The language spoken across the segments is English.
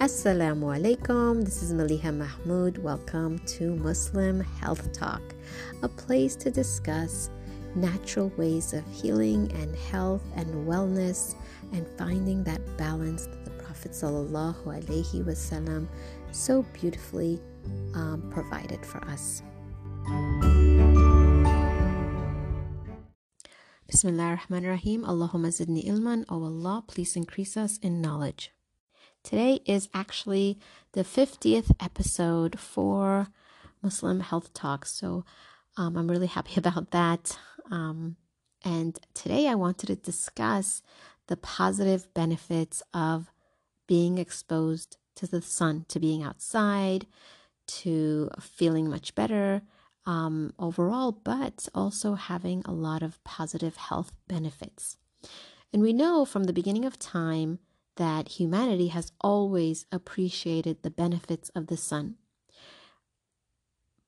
Assalamu alaikum. This is Maliha Mahmoud. Welcome to Muslim Health Talk, a place to discuss natural ways of healing and health and wellness and finding that balance that the Prophet wasallam so beautifully um, provided for us. Bismillah ar-Rahman ar-Rahim. Allahumma zidni ilman. O Allah, please increase us in knowledge. Today is actually the 50th episode for Muslim Health Talk. So um, I'm really happy about that. Um, and today I wanted to discuss the positive benefits of being exposed to the sun, to being outside, to feeling much better um, overall, but also having a lot of positive health benefits. And we know from the beginning of time that humanity has always appreciated the benefits of the sun.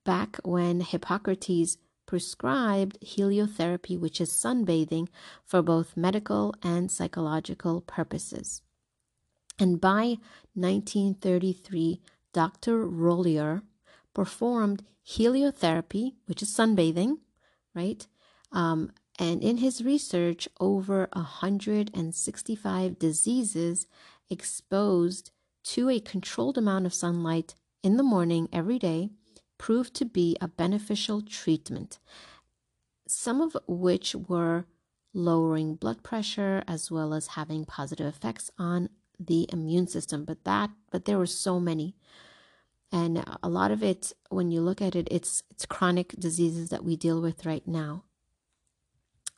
Back when Hippocrates prescribed heliotherapy, which is sunbathing, for both medical and psychological purposes. And by 1933, Dr. Rollier performed heliotherapy, which is sunbathing, right? Um, and in his research, over 165 diseases exposed to a controlled amount of sunlight in the morning every day proved to be a beneficial treatment, some of which were lowering blood pressure as well as having positive effects on the immune system. But that, but there were so many. And a lot of it, when you look at it, it's it's chronic diseases that we deal with right now.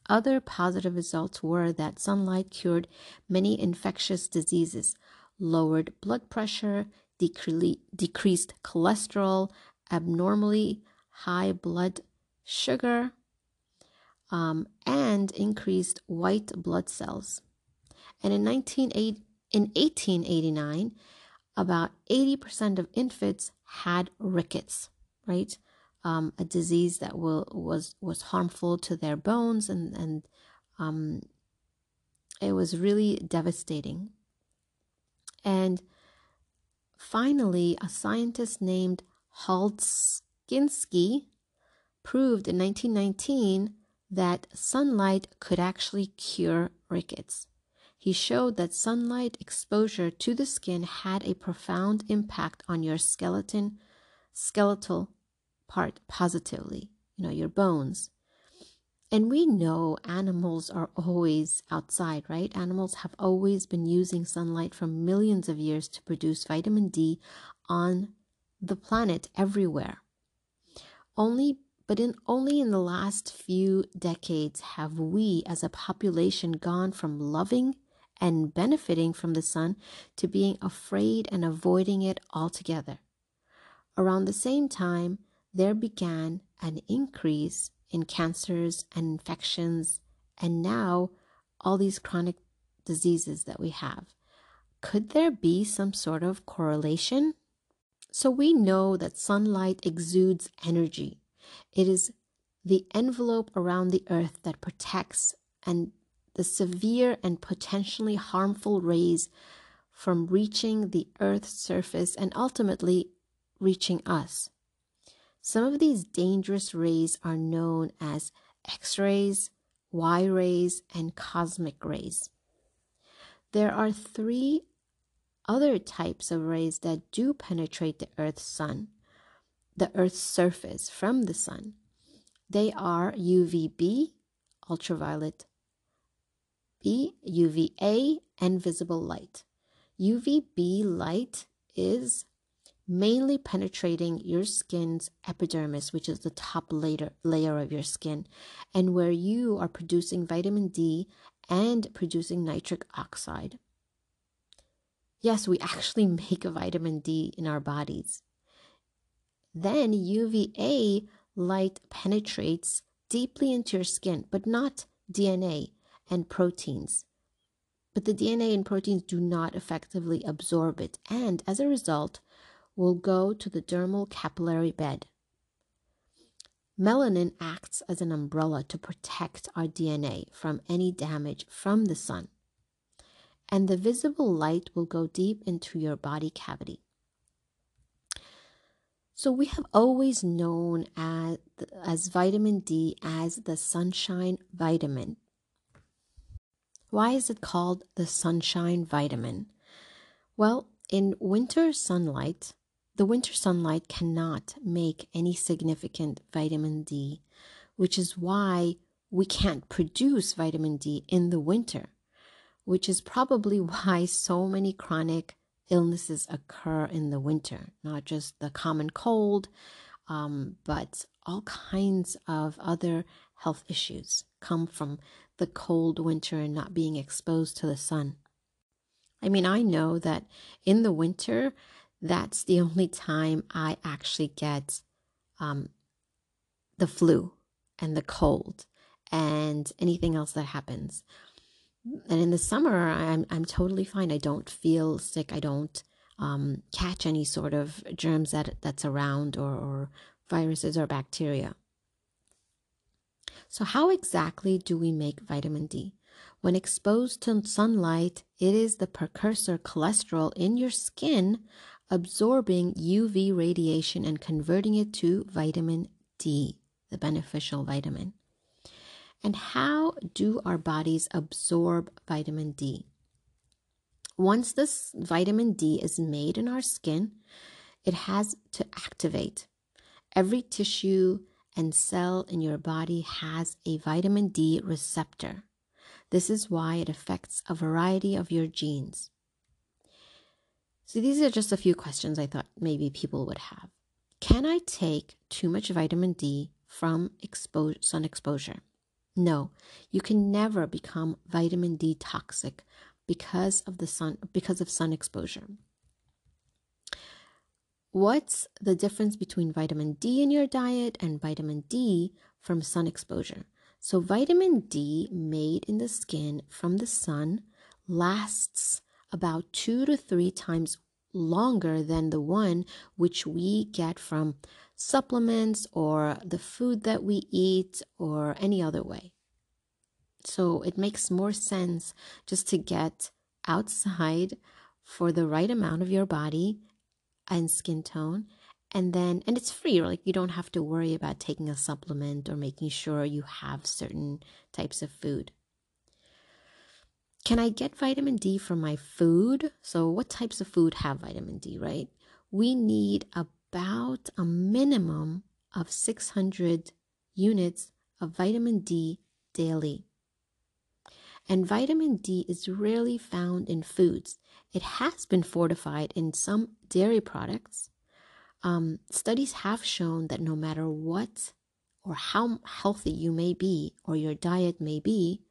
Other positive results were that sunlight cured many infectious diseases, lowered blood pressure, decre- decreased cholesterol, abnormally high blood sugar, um, and increased white blood cells. And in, 1980, in 1889, about 80% of infants had rickets, right? Um, a disease that will, was was harmful to their bones and and um, it was really devastating. And finally, a scientist named Huldschinsky proved in 1919 that sunlight could actually cure rickets. He showed that sunlight exposure to the skin had a profound impact on your skeleton, skeletal part positively, you know, your bones. And we know animals are always outside, right? Animals have always been using sunlight for millions of years to produce vitamin D on the planet everywhere. Only but in only in the last few decades have we as a population gone from loving and benefiting from the sun to being afraid and avoiding it altogether. Around the same time, there began an increase in cancers and infections, and now all these chronic diseases that we have. Could there be some sort of correlation? So we know that sunlight exudes energy. It is the envelope around the earth that protects and the severe and potentially harmful rays from reaching the earth's surface and ultimately reaching us. Some of these dangerous rays are known as X rays, Y rays, and cosmic rays. There are three other types of rays that do penetrate the Earth's sun, the Earth's surface from the sun. They are UVB, ultraviolet B, UVA, and visible light. UVB light is mainly penetrating your skin's epidermis, which is the top layer, layer of your skin, and where you are producing vitamin D and producing nitric oxide. Yes, we actually make vitamin D in our bodies. Then UVA light penetrates deeply into your skin, but not DNA and proteins. But the DNA and proteins do not effectively absorb it, and as a result, will go to the dermal capillary bed. Melanin acts as an umbrella to protect our DNA from any damage from the sun. and the visible light will go deep into your body cavity. So we have always known as, as vitamin D as the sunshine vitamin. Why is it called the sunshine vitamin? Well, in winter sunlight, the winter sunlight cannot make any significant vitamin D, which is why we can't produce vitamin D in the winter, which is probably why so many chronic illnesses occur in the winter, not just the common cold, um, but all kinds of other health issues come from the cold winter and not being exposed to the sun. I mean, I know that in the winter, that's the only time I actually get um, the flu and the cold and anything else that happens. And in the summer i'm i'm totally fine. I don't feel sick. I don't um, catch any sort of germs that that's around or, or viruses or bacteria. So how exactly do we make vitamin d? When exposed to sunlight it is the precursor cholesterol in your skin absorbing uv radiation and converting it to vitamin d the beneficial vitamin and how do our bodies absorb vitamin D? Once this vitamin D is made in our skin, it has to activate. Every tissue and cell in your body has a vitamin D receptor. This is why it affects a variety of your genes. So, these are just a few questions I thought maybe people would have. Can I take too much vitamin D from expo- sun exposure? No, you can never become vitamin D toxic because of the sun because of sun exposure. What's the difference between vitamin D in your diet and vitamin D from sun exposure? So vitamin D made in the skin from the sun lasts about 2 to 3 times longer than the one which we get from supplements or the food that we eat or any other way. So it makes more sense just to get outside for the right amount of your body and skin tone and then and it's free like you don't have to worry about taking a supplement or making sure you have certain types of food can i get vitamin d from my food so what types of food have vitamin d right we need about a minimum of 600 units of vitamin D daily. And vitamin D is rarely found in foods. It has been fortified in some dairy products. Um, studies have shown that no matter what or how healthy you may be or your diet may be,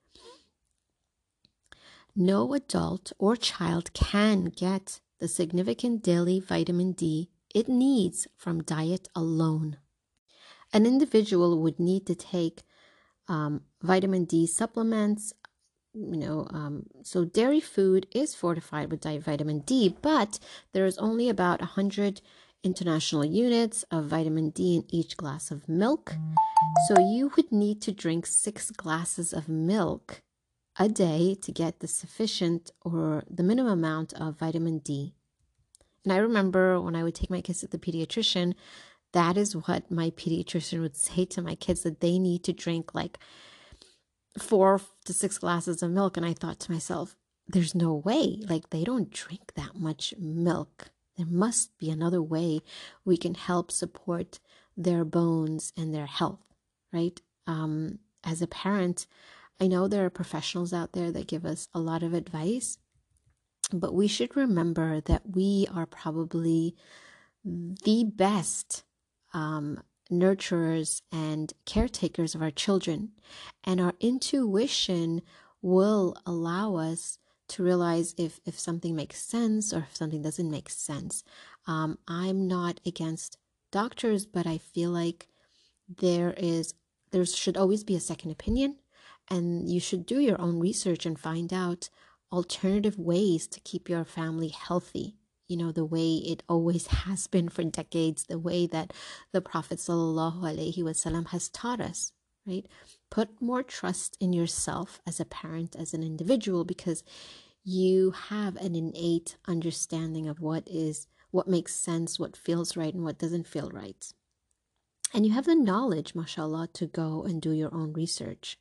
no adult or child can get the significant daily vitamin D it needs from diet alone. An individual would need to take um, vitamin D supplements. You know, um, so dairy food is fortified with vitamin D, but there is only about 100 international units of vitamin D in each glass of milk. So you would need to drink six glasses of milk a day to get the sufficient or the minimum amount of vitamin D. And I remember when I would take my kids to the pediatrician, that is what my pediatrician would say to my kids that they need to drink like four to six glasses of milk. And I thought to myself, there's no way. Like, they don't drink that much milk. There must be another way we can help support their bones and their health, right? Um, as a parent, I know there are professionals out there that give us a lot of advice, but we should remember that we are probably the best um, nurturers and caretakers of our children. And our intuition will allow us to realize if, if something makes sense or if something doesn't make sense. Um, I'm not against doctors, but I feel like there is there should always be a second opinion and you should do your own research and find out alternative ways to keep your family healthy you know the way it always has been for decades the way that the prophet wasallam has taught us right put more trust in yourself as a parent as an individual because you have an innate understanding of what is what makes sense, what feels right, and what doesn't feel right. And you have the knowledge, mashallah, to go and do your own research.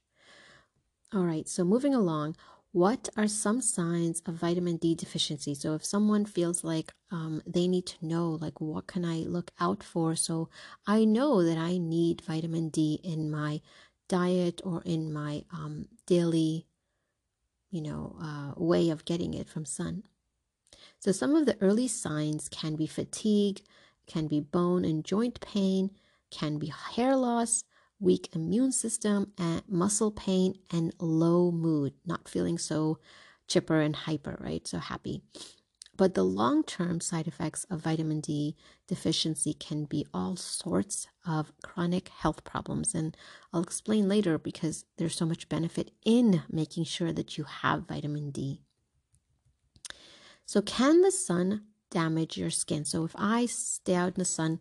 All right, so moving along, what are some signs of vitamin D deficiency? So if someone feels like um, they need to know, like, what can I look out for? So I know that I need vitamin D in my diet or in my um, daily, you know, uh, way of getting it from sun. So some of the early signs can be fatigue, can be bone and joint pain, can be hair loss, weak immune system, and muscle pain, and low mood, not feeling so chipper and hyper, right? So happy. But the long term side effects of vitamin D deficiency can be all sorts of chronic health problems. And I'll explain later because there's so much benefit in making sure that you have vitamin D. So, can the sun damage your skin? So, if I stay out in the sun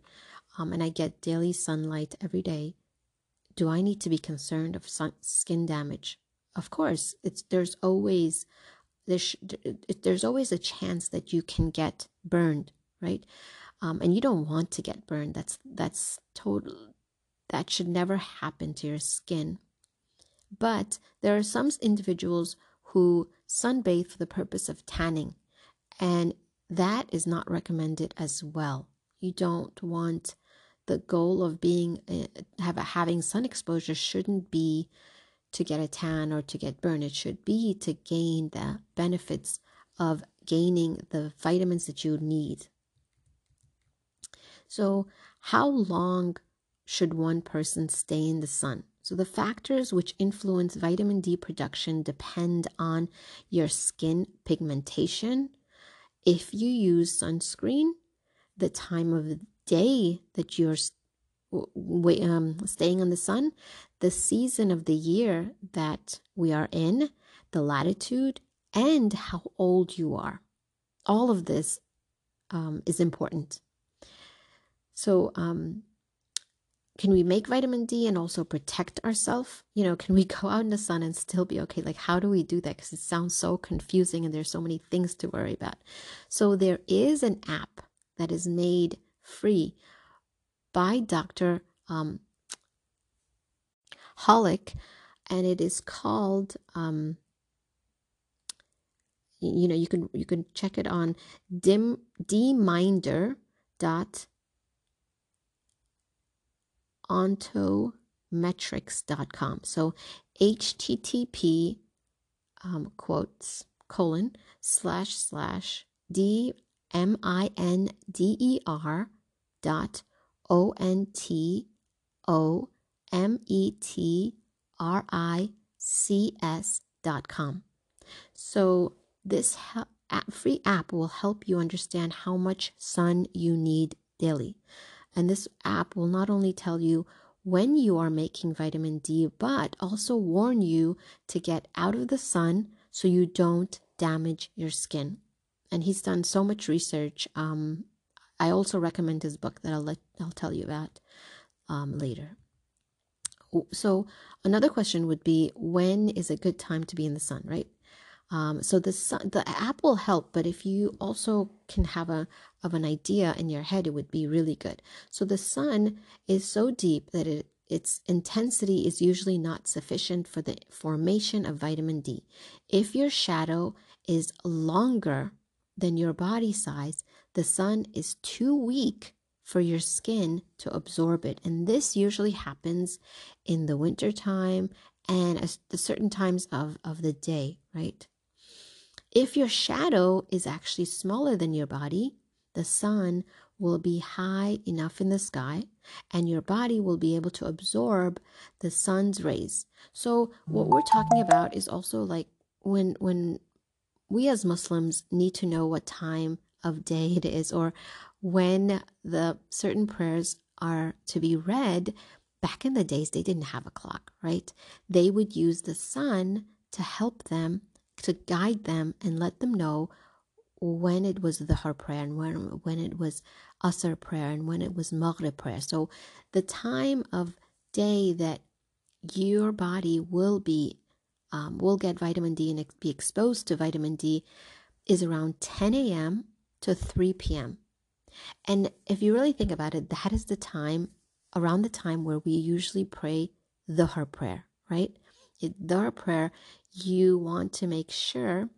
um, and I get daily sunlight every day, do I need to be concerned of skin damage? Of course, it's there's always there's there's always a chance that you can get burned, right? Um, and you don't want to get burned. That's that's total. That should never happen to your skin. But there are some individuals who sunbathe for the purpose of tanning, and that is not recommended as well. You don't want the goal of being uh, have having sun exposure shouldn't be to get a tan or to get burned. It should be to gain the benefits of gaining the vitamins that you need. So, how long should one person stay in the sun? So, the factors which influence vitamin D production depend on your skin pigmentation. If you use sunscreen, the time of day that you're um, staying in the sun, the season of the year that we are in, the latitude, and how old you are. All of this um, is important. So, um, can we make vitamin D and also protect ourselves? You know, can we go out in the sun and still be okay? Like, how do we do that? Because it sounds so confusing and there's so many things to worry about. So, there is an app that is made free by Dr. Um, Holick, and it is called. Um, you know, you can you can check it on dim dminder dot ontometrics.com. So http um, quotes colon slash slash d M I N D E R dot O N T O M E T R I C S dot com. So, this free app will help you understand how much sun you need daily. And this app will not only tell you when you are making vitamin D, but also warn you to get out of the sun so you don't damage your skin and he's done so much research. Um, I also recommend his book that I'll let I'll tell you about um, later. So another question would be when is a good time to be in the sun, right? Um, so the sun, the app will help, but if you also can have a of an idea in your head, it would be really good. So the sun is so deep that it its intensity is usually not sufficient for the formation of vitamin D. If your shadow is longer than your body size, the sun is too weak for your skin to absorb it. And this usually happens in the winter time and at certain times of, of the day, right? If your shadow is actually smaller than your body, the sun will be high enough in the sky and your body will be able to absorb the sun's rays. So what we're talking about is also like when when we as Muslims need to know what time of day it is or when the certain prayers are to be read. Back in the days, they didn't have a clock, right? They would use the sun to help them, to guide them, and let them know when it was the Dhuhr prayer and when, when it was Asr prayer and when it was Maghrib prayer. So the time of day that your body will be um, will get vitamin D and be exposed to vitamin D is around 10 a.m. to 3 p.m. And if you really think about it, that is the time, around the time where we usually pray the Dhuhr prayer, right? The Dhuhr prayer, you want to make sure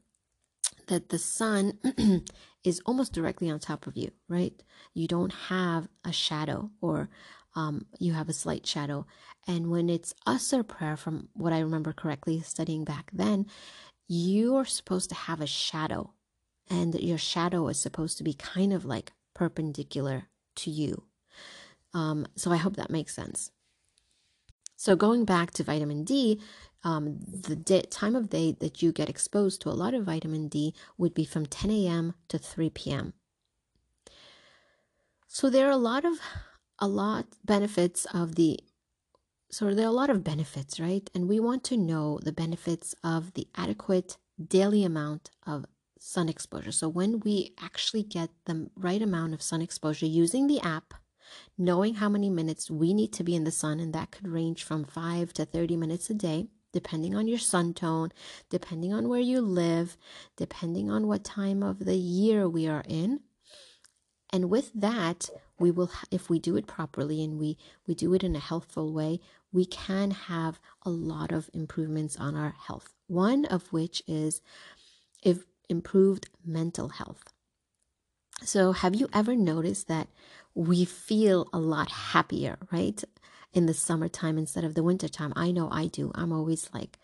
that the sun is almost directly on top of you, right? You don't have a shadow or um, you have a slight shadow. And when it's Asr prayer, from what I remember correctly studying back then, you are supposed to have a shadow. And your shadow is supposed to be kind of like perpendicular to you. Um, so I hope that makes sense. So going back to vitamin D, um, the day, time of day that you get exposed to a lot of vitamin D would be from 10 a.m. to 3 p.m. So there are a lot of a lot benefits of the so there are a lot of benefits, right? And we want to know the benefits of the adequate daily amount of sun exposure. So when we actually get the right amount of sun exposure using the app, knowing how many minutes we need to be in the sun, and that could range from 5 to 30 minutes a day, depending on your sun tone, depending on where you live, depending on what time of the year we are in. And with that, we will, if we do it properly and we, we do it in a healthful way, we can have a lot of improvements on our health. One of which is if improved mental health. So, have you ever noticed that we feel a lot happier, right? In the summertime instead of the wintertime. I know I do. I'm always like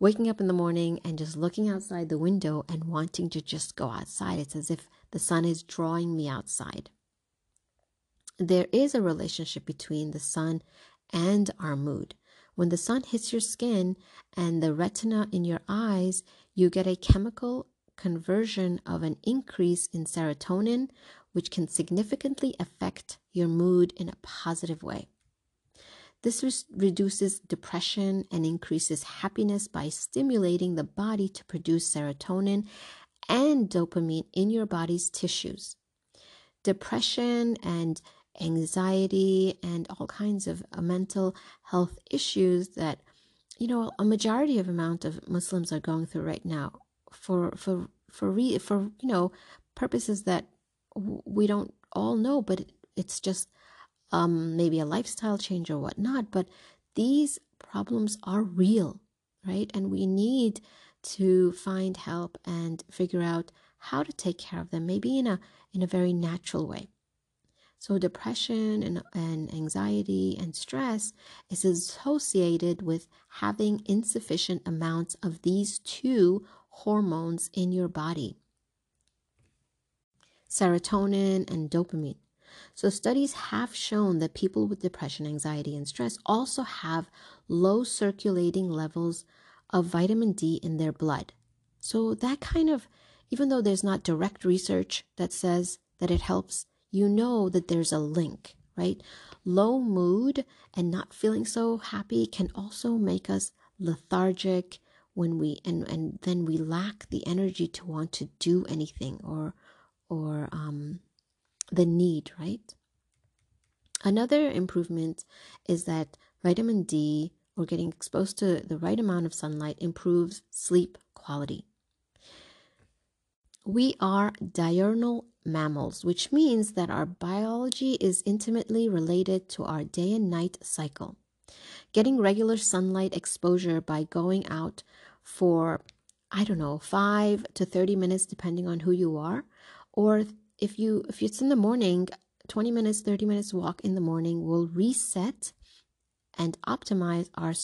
waking up in the morning and just looking outside the window and wanting to just go outside. It's as if the sun is drawing me outside. There is a relationship between the sun and our mood. When the sun hits your skin and the retina in your eyes, you get a chemical conversion of an increase in serotonin, which can significantly affect your mood in a positive way. This re- reduces depression and increases happiness by stimulating the body to produce serotonin and dopamine in your body's tissues. Depression and anxiety and all kinds of uh, mental health issues that you know a majority of amount of Muslims are going through right now for for for re, for you know purposes that we don't all know, but it's just um, maybe a lifestyle change or whatnot. But these problems are real, right? And we need to find help and figure out how to take care of them, maybe in a in a very natural way. So depression and, and anxiety and stress is associated with having insufficient amounts of these two hormones in your body serotonin and dopamine. So, studies have shown that people with depression, anxiety, and stress also have low circulating levels of vitamin D in their blood. So, that kind of, even though there's not direct research that says that it helps, you know that there's a link, right? Low mood and not feeling so happy can also make us lethargic when we and and then we lack the energy to want to do anything or or um, the need right another improvement is that vitamin d or getting exposed to the right amount of sunlight improves sleep quality we are diurnal mammals, which means that our biology is intimately related to our day and night cycle. Getting regular sunlight exposure by going out for, I don't know, five to 30 minutes, depending on who you are. Or if you if it's in the morning, 20 minutes, 30 minutes walk in the morning will reset and optimize our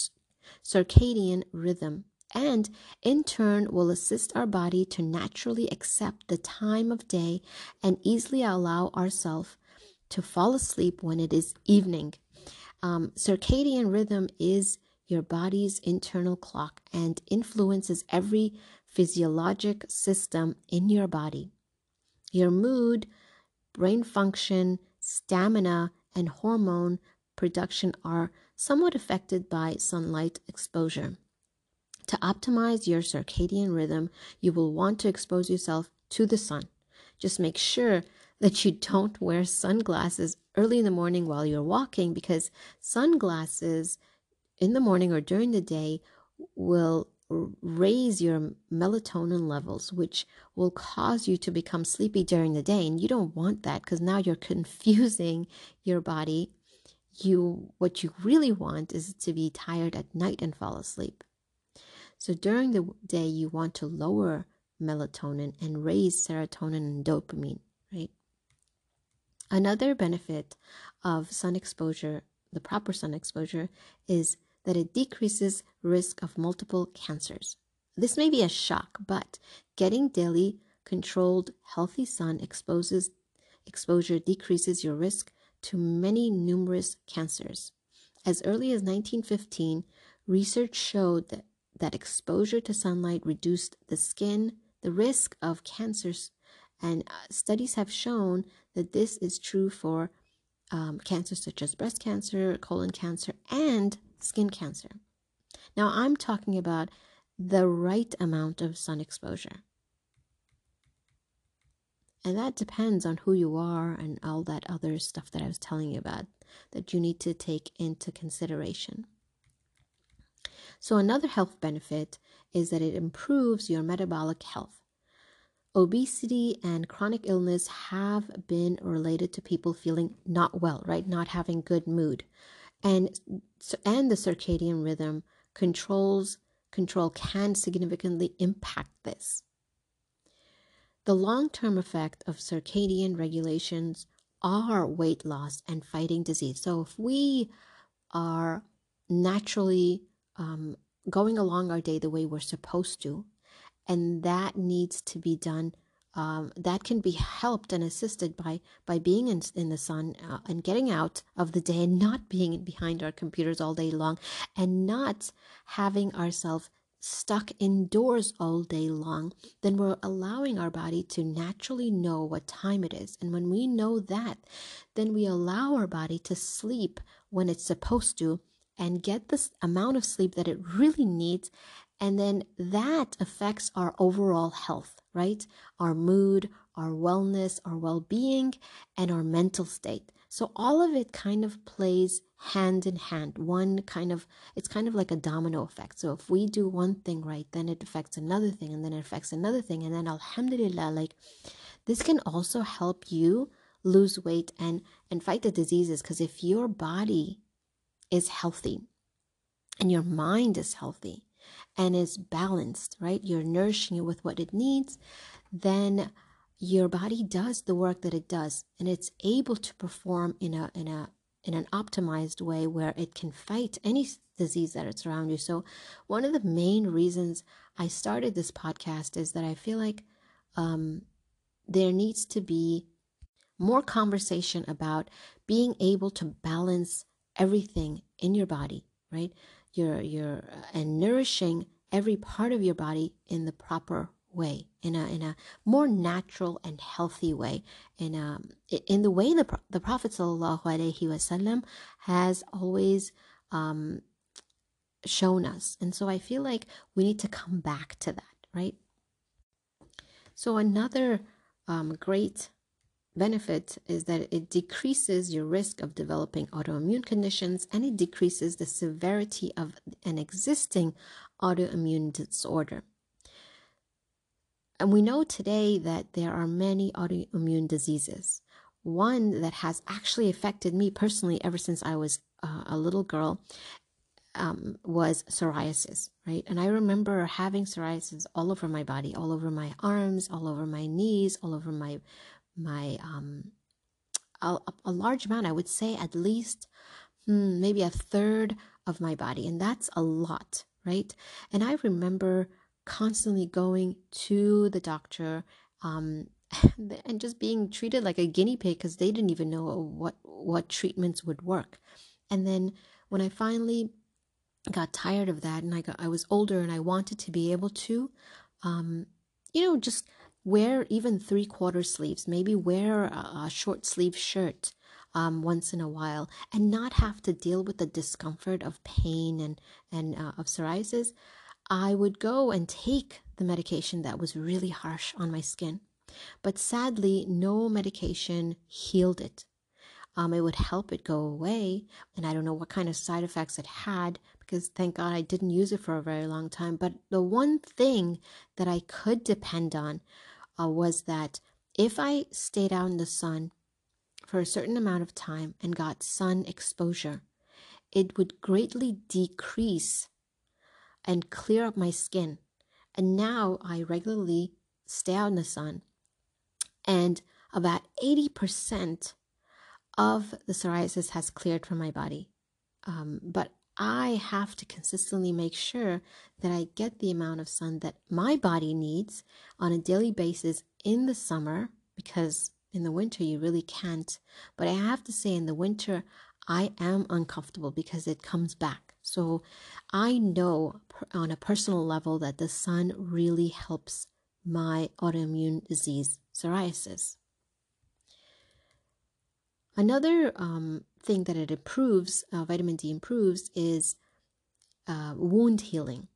circadian rhythm and in turn will assist our body to naturally accept the time of day and easily allow ourselves to fall asleep when it is evening. Um, circadian rhythm is your body's internal clock and influences every physiologic system in your body. Your mood, brain function, stamina, and hormone production are somewhat affected by sunlight exposure. To optimize your circadian rhythm, you will want to expose yourself to the sun. Just make sure that you don't wear sunglasses early in the morning while you're walking because sunglasses in the morning or during the day will raise your melatonin levels, which will cause you to become sleepy during the day. And you don't want that because now you're confusing your body. You what you really want is to be tired at night and fall asleep. So during the day, you want to lower melatonin and raise serotonin and dopamine, right? Another benefit of sun exposure, the proper sun exposure, is that it decreases risk of multiple cancers. This may be a shock, but getting daily controlled healthy sun exposes exposure decreases your risk to many numerous cancers. As early as 1915, research showed that, that exposure to sunlight reduced the skin, the risk of cancers, and uh, studies have shown that this is true for um, cancers such as breast cancer, colon cancer, and skin cancer. Now, I'm talking about the right amount of sun exposure. And that depends on who you are and all that other stuff that I was telling you about that you need to take into consideration. So, another health benefit is that it improves your metabolic health. Obesity and chronic illness have been related to people feeling not well, right? Not having good mood and and the circadian rhythm controls control can significantly impact this. The long-term effect of circadian regulations are weight loss and fighting disease. So if we are naturally um, going along our day the way we're supposed to, and that needs to be done um, that can be helped and assisted by by being in, in the sun uh, and getting out of the day and not being behind our computers all day long and not having ourselves stuck indoors all day long then we're allowing our body to naturally know what time it is. And when we know that then we allow our body to sleep when it's supposed to and get this amount of sleep that it really needs and then that affects our overall health right? Our mood, our wellness, our well being, and our mental state. So all of it kind of plays hand in hand. One kind of, it's kind of like a domino effect. So if we do one thing right, then it affects another thing, and then it affects another thing. And then, alhamdulillah, like this can also help you lose weight and and fight the diseases because if your body is healthy and your mind is healthy and is balanced, right? You're nourishing it with what it needs, then your body does the work that it does and it's able to perform in a in a in an optimized way where it can fight any disease that is around you. So one of the main reasons I started this podcast is that I feel like um, there needs to be more conversation about being able to balance everything in your body, right? you're you're uh, and nourishing every part of your body in the proper way in a in a more natural and healthy way. In a in the way the the prophet sallallahu alaihi wasallam has always um, shown us. And so i feel like we need to come back to that right? So another um, great benefit is that it decreases your risk of developing autoimmune conditions and it decreases the severity of an existing autoimmune disorder. And we know today that there are many autoimmune diseases. One that has actually affected me personally ever since I was uh, a little girl um, was psoriasis, right? And I remember having psoriasis all over my body, all over my arms, all over my knees, all over my my um a, a large amount i would say at least hmm, maybe a third of my body and that's a lot right? And i remember constantly going to the doctor um and just being treated like a guinea pig because they didn't even know what what treatments would work. And then when i finally got tired of that and i got i was older and i wanted to be able to um you know just wear even three quarter sleeves, maybe wear a, a short sleeve shirt um, once in a while and not have to deal with the discomfort of pain and, and uh, of psoriasis, I would go and take the medication that was really harsh on my skin. But sadly, no medication healed it. Um, it would help it go away, and I don't know what kind of side effects it had because thank God I didn't use it for a very long time. But the one thing that I could depend on uh, was that if I stayed out in the sun for a certain amount of time and got sun exposure, it would greatly decrease and clear up my skin. And now I regularly stay out in the sun, and about 80% of the psoriasis has cleared from my body. Um, but I have to consistently make sure that I get the amount of sun that my body needs on a daily basis in the summer because in the winter you really can't. But I have to say, in the winter, I am uncomfortable because it comes back. So I know on a personal level that the sun really helps my autoimmune disease, psoriasis. Another um, thing that it improves, uh, vitamin D improves, is uh, wound healing.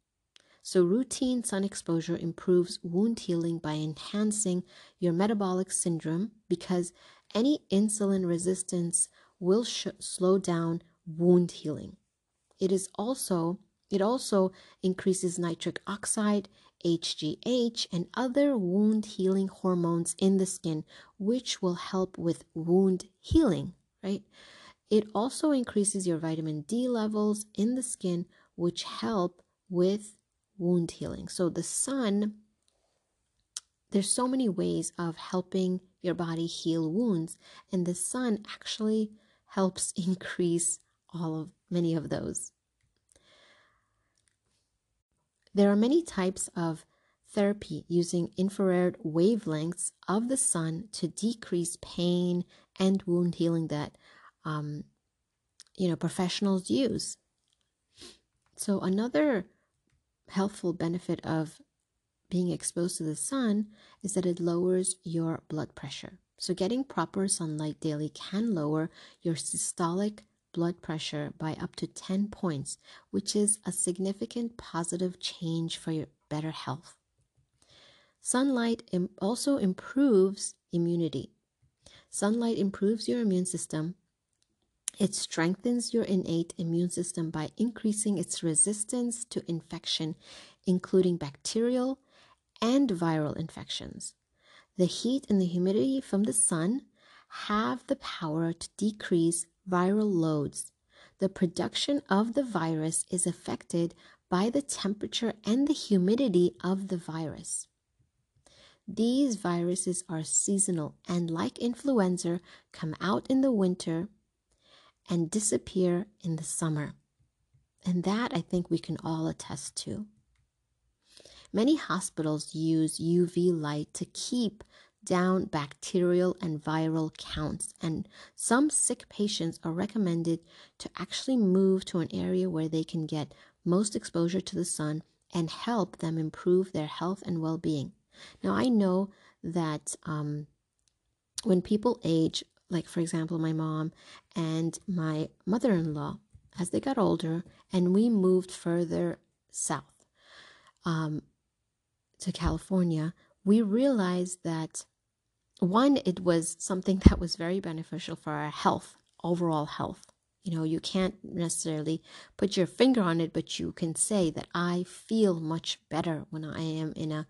So, routine sun exposure improves wound healing by enhancing your metabolic syndrome because any insulin resistance will sh- slow down wound healing. It is also it also increases nitric oxide, HGH, and other wound healing hormones in the skin, which will help with wound healing, right? It also increases your vitamin D levels in the skin, which help with wound healing. So the sun, there's so many ways of helping your body heal wounds, and the sun actually helps increase all of many of those. There are many types of therapy using infrared wavelengths of the sun to decrease pain and wound healing that um, you know professionals use. So another helpful benefit of being exposed to the sun is that it lowers your blood pressure. So getting proper sunlight daily can lower your systolic blood pressure by up to 10 points, which is a significant positive change for your better health. Sunlight also improves immunity. Sunlight improves your immune system. It strengthens your innate immune system by increasing its resistance to infection, including bacterial and viral infections. The heat and the humidity from the sun have the power to decrease viral loads. The production of the virus is affected by the temperature and the humidity of the virus. These viruses are seasonal and, like influenza, come out in the winter and disappear in the summer. And that I think we can all attest to. Many hospitals use UV light to keep down bacterial and viral counts, and some sick patients are recommended to actually move to an area where they can get most exposure to the sun and help them improve their health and well being. Now, I know that um, when people age, like for example, my mom and my mother in law, as they got older and we moved further south um, to California, we realized that one, it was something that was very beneficial for our health, overall health. You know, you can't necessarily put your finger on it, but you can say that I feel much better when I am in a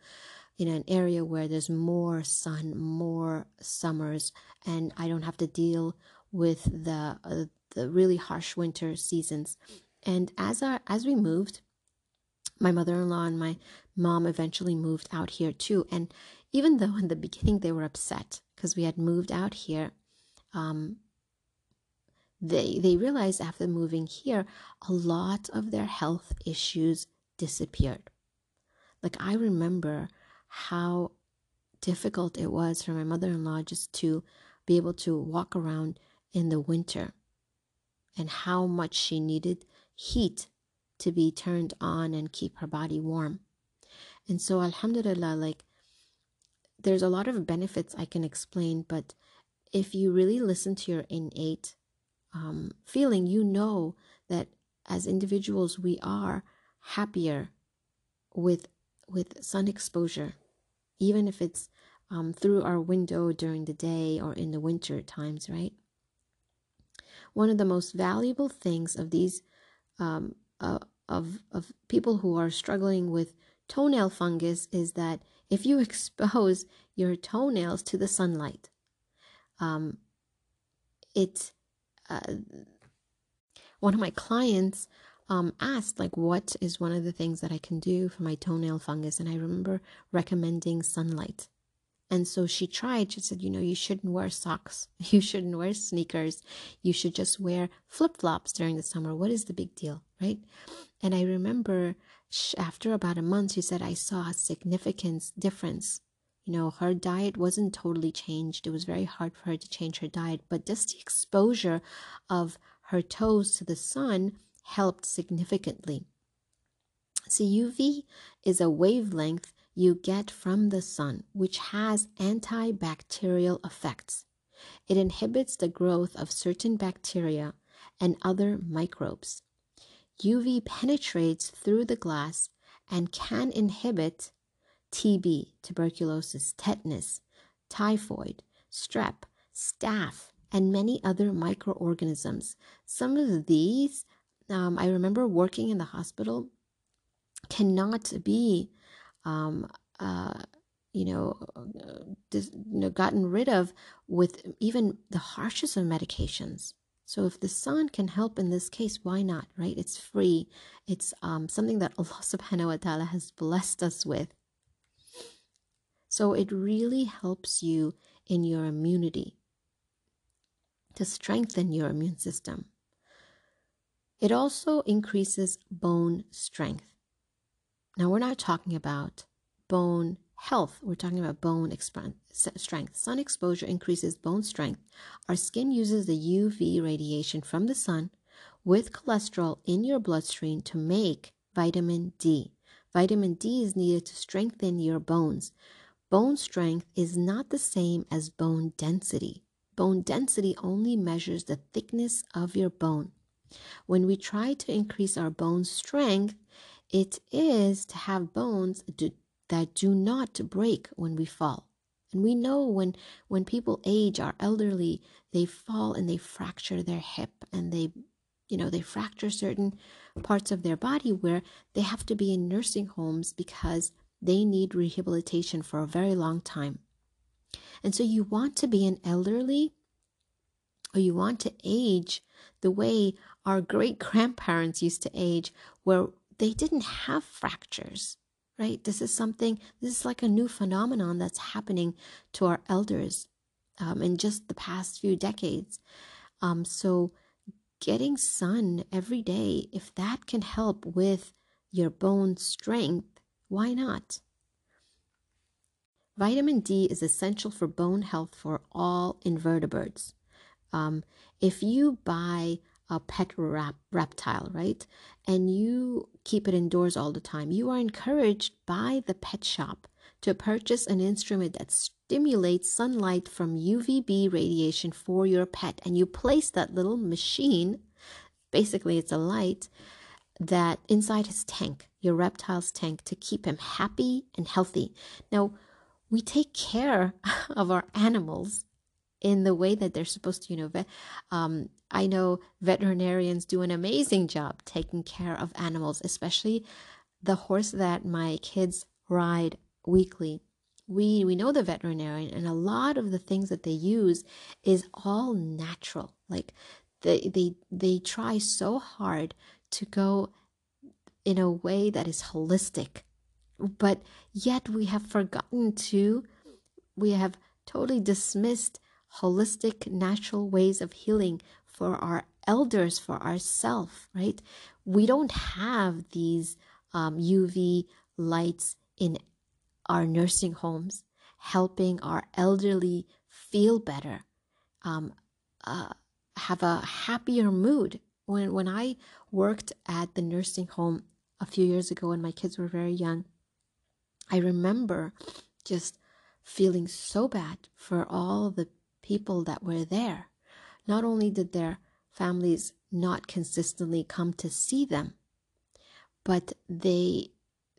in an area where there's more sun, more summers, and I don't have to deal with the uh, the really harsh winter seasons. And as our as we moved, my mother-in-law and my mom eventually moved out here too. And even though in the beginning they were upset because we had moved out here, um, they they realized after moving here, a lot of their health issues disappeared. Like I remember how difficult it was for my mother-in-law just to be able to walk around in the winter and how much she needed heat to be turned on and keep her body warm. And so alhamdulillah like there's a lot of benefits I can explain, but if you really listen to your innate um, feeling, you know that as individuals we are happier with with sun exposure, even if it's um, through our window during the day or in the winter times, right? One of the most valuable things of these um, uh, of of people who are struggling with toenail fungus is that if you expose your toenails to the sunlight, um, uh, one of my clients um, asked like what is one of the things that i can do for my toenail fungus? And i remember recommending sunlight. And so she tried. She said you know you shouldn't wear socks. You shouldn't wear sneakers. You should just wear flip-flops during the summer. What is the big deal? Right? And i remember after about a month she said i saw a significant difference. You know, her diet wasn't totally changed. It was very hard for her to change her diet, but just the exposure of her toes to the sun helped significantly. So, UV is a wavelength you get from the sun, which has antibacterial effects. It inhibits the growth of certain bacteria and other microbes. UV penetrates through the glass and can inhibit TB, tuberculosis, tetanus, typhoid, strep, staph, and many other microorganisms. Some of these, um, I remember working in the hospital, cannot be, um, uh, you know, dis, you know, gotten rid of with even the harshest of medications. So if the sun can help in this case, why not, right? It's free. It's um, something that Allah subhanahu wa ta'ala has blessed us with. So it really helps you in your immunity to strengthen your immune system. It also increases bone strength. Now, we're not talking about bone health, we're talking about bone strength. Sun exposure increases bone strength. Our skin uses the UV radiation from the sun with cholesterol in your bloodstream to make vitamin D. Vitamin D is needed to strengthen your bones. Bone strength is not the same as bone density. Bone density only measures the thickness of your bone. When we try to increase our bone strength, it is to have bones do, that do not break when we fall. And we know when when people age, are elderly, they fall and they fracture their hip and they you know, they fracture certain parts of their body where they have to be in nursing homes because they need rehabilitation for a very long time. And so you want to be an elderly or you want to age the way our great grandparents used to age, where they didn't have fractures, right? This is something, this is like a new phenomenon that's happening to our elders um, in just the past few decades. Um, so, getting sun every day, if that can help with your bone strength, why not? Vitamin D is essential for bone health for all invertebrates. Um, if you buy a pet rap- reptile, right, and you keep it indoors all the time, you are encouraged by the pet shop to purchase an instrument that stimulates sunlight from UVB radiation for your pet. And you place that little machine, basically, it's a light, that inside his tank, your reptile's tank, to keep him happy and healthy. Now, we take care of our animals in the way that they're supposed to. You know, um, I know veterinarians do an amazing job taking care of animals, especially the horse that my kids ride weekly. We we know the veterinarian, and a lot of the things that they use is all natural. Like they they they try so hard to go in a way that is holistic. But yet we have forgotten to, we have totally dismissed holistic, natural ways of healing for our elders, for ourselves, right? We don't have these um, UV lights in our nursing homes helping our elderly feel better, um, uh, have a happier mood. When, when I worked at the nursing home a few years ago when my kids were very young, I remember just feeling so bad for all the people that were there. Not only did their families not consistently come to see them, but they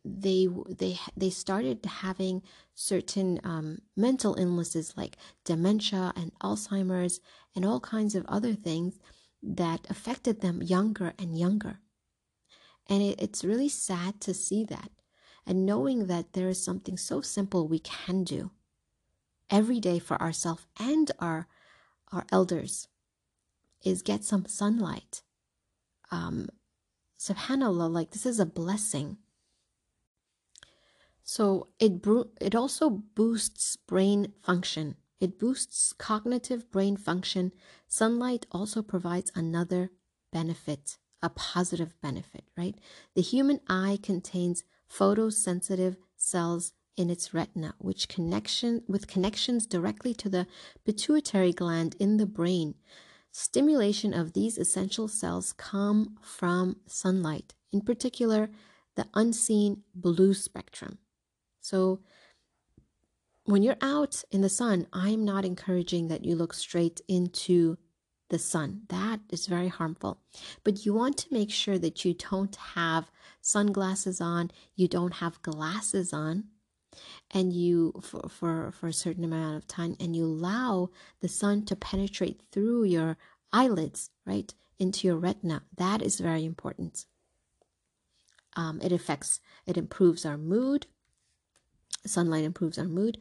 they they they started having certain um, mental illnesses like dementia and Alzheimer's and all kinds of other things that affected them younger and younger. And it, it's really sad to see that. And knowing that there is something so simple we can do every day for ourselves and our, our elders is get some sunlight. Um, subhanallah, like this is a blessing. So it it also boosts brain function. It boosts cognitive brain function. Sunlight also provides another benefit, a positive benefit, right? The human eye contains photosensitive cells in its retina, which connection with connections directly to the pituitary gland in the brain. Stimulation of these essential cells come from sunlight, in particular the unseen blue spectrum. So when you're out in the sun, I'm not encouraging that you look straight into the sun. That is very harmful. But you want to make sure that you don't have sunglasses on, you don't have glasses on, and you for, for, for a certain amount of time and you allow the sun to penetrate through your eyelids, right, into your retina. That is very important. Um, it affects, it improves our mood. Sunlight improves our mood.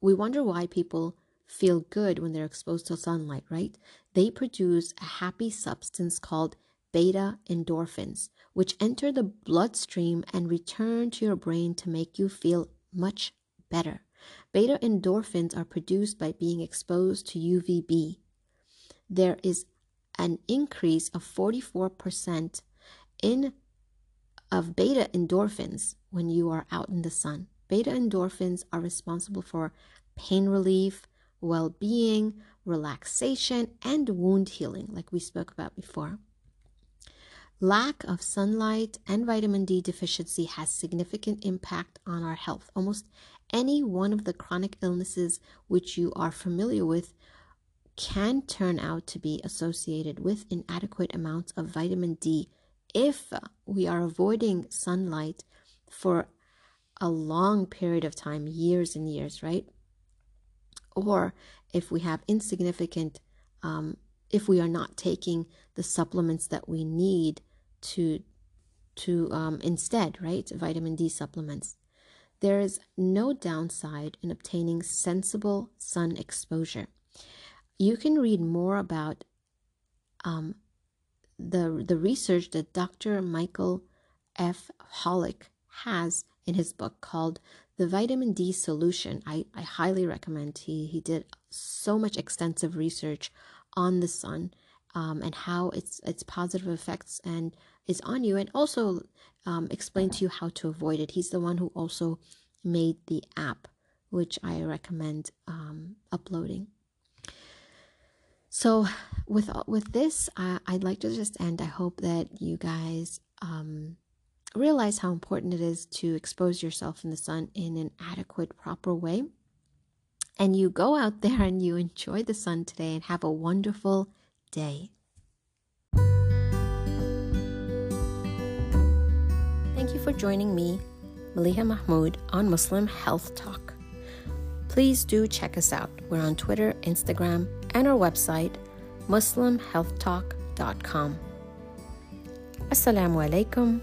We wonder why people feel good when they're exposed to sunlight, right? They produce a happy substance called beta endorphins, which enter the bloodstream and return to your brain to make you feel much better. Beta endorphins are produced by being exposed to UVB. There is an increase of 44% in of beta endorphins when you are out in the sun. Beta endorphins are responsible for pain relief, well-being, relaxation, and wound healing like we spoke about before. Lack of sunlight and vitamin D deficiency has significant impact on our health. Almost any one of the chronic illnesses which you are familiar with can turn out to be associated with inadequate amounts of vitamin D if we are avoiding sunlight for a long period of time, years and years, right? Or if we have insignificant, um, if we are not taking the supplements that we need to to um, instead, right? Vitamin D supplements. There is no downside in obtaining sensible sun exposure. You can read more about um, the the research that Dr. Michael F. Holick has in his book called The Vitamin D Solution. I, I highly recommend. He he did so much extensive research on the sun um, and how its its positive effects and is on you, and also um, explain to you how to avoid it. He's the one who also made the app, which I recommend um, uploading. So, with with this, I, I'd like to just end. I hope that you guys um, realize how important it is to expose yourself in the sun in an adequate, proper way. And you go out there and you enjoy the sun today and have a wonderful day. Thank you for joining me, Maliha Mahmoud, on Muslim Health Talk. Please do check us out. We're on Twitter, Instagram, and our website, muslimhealthtalk.com. Assalamu alaikum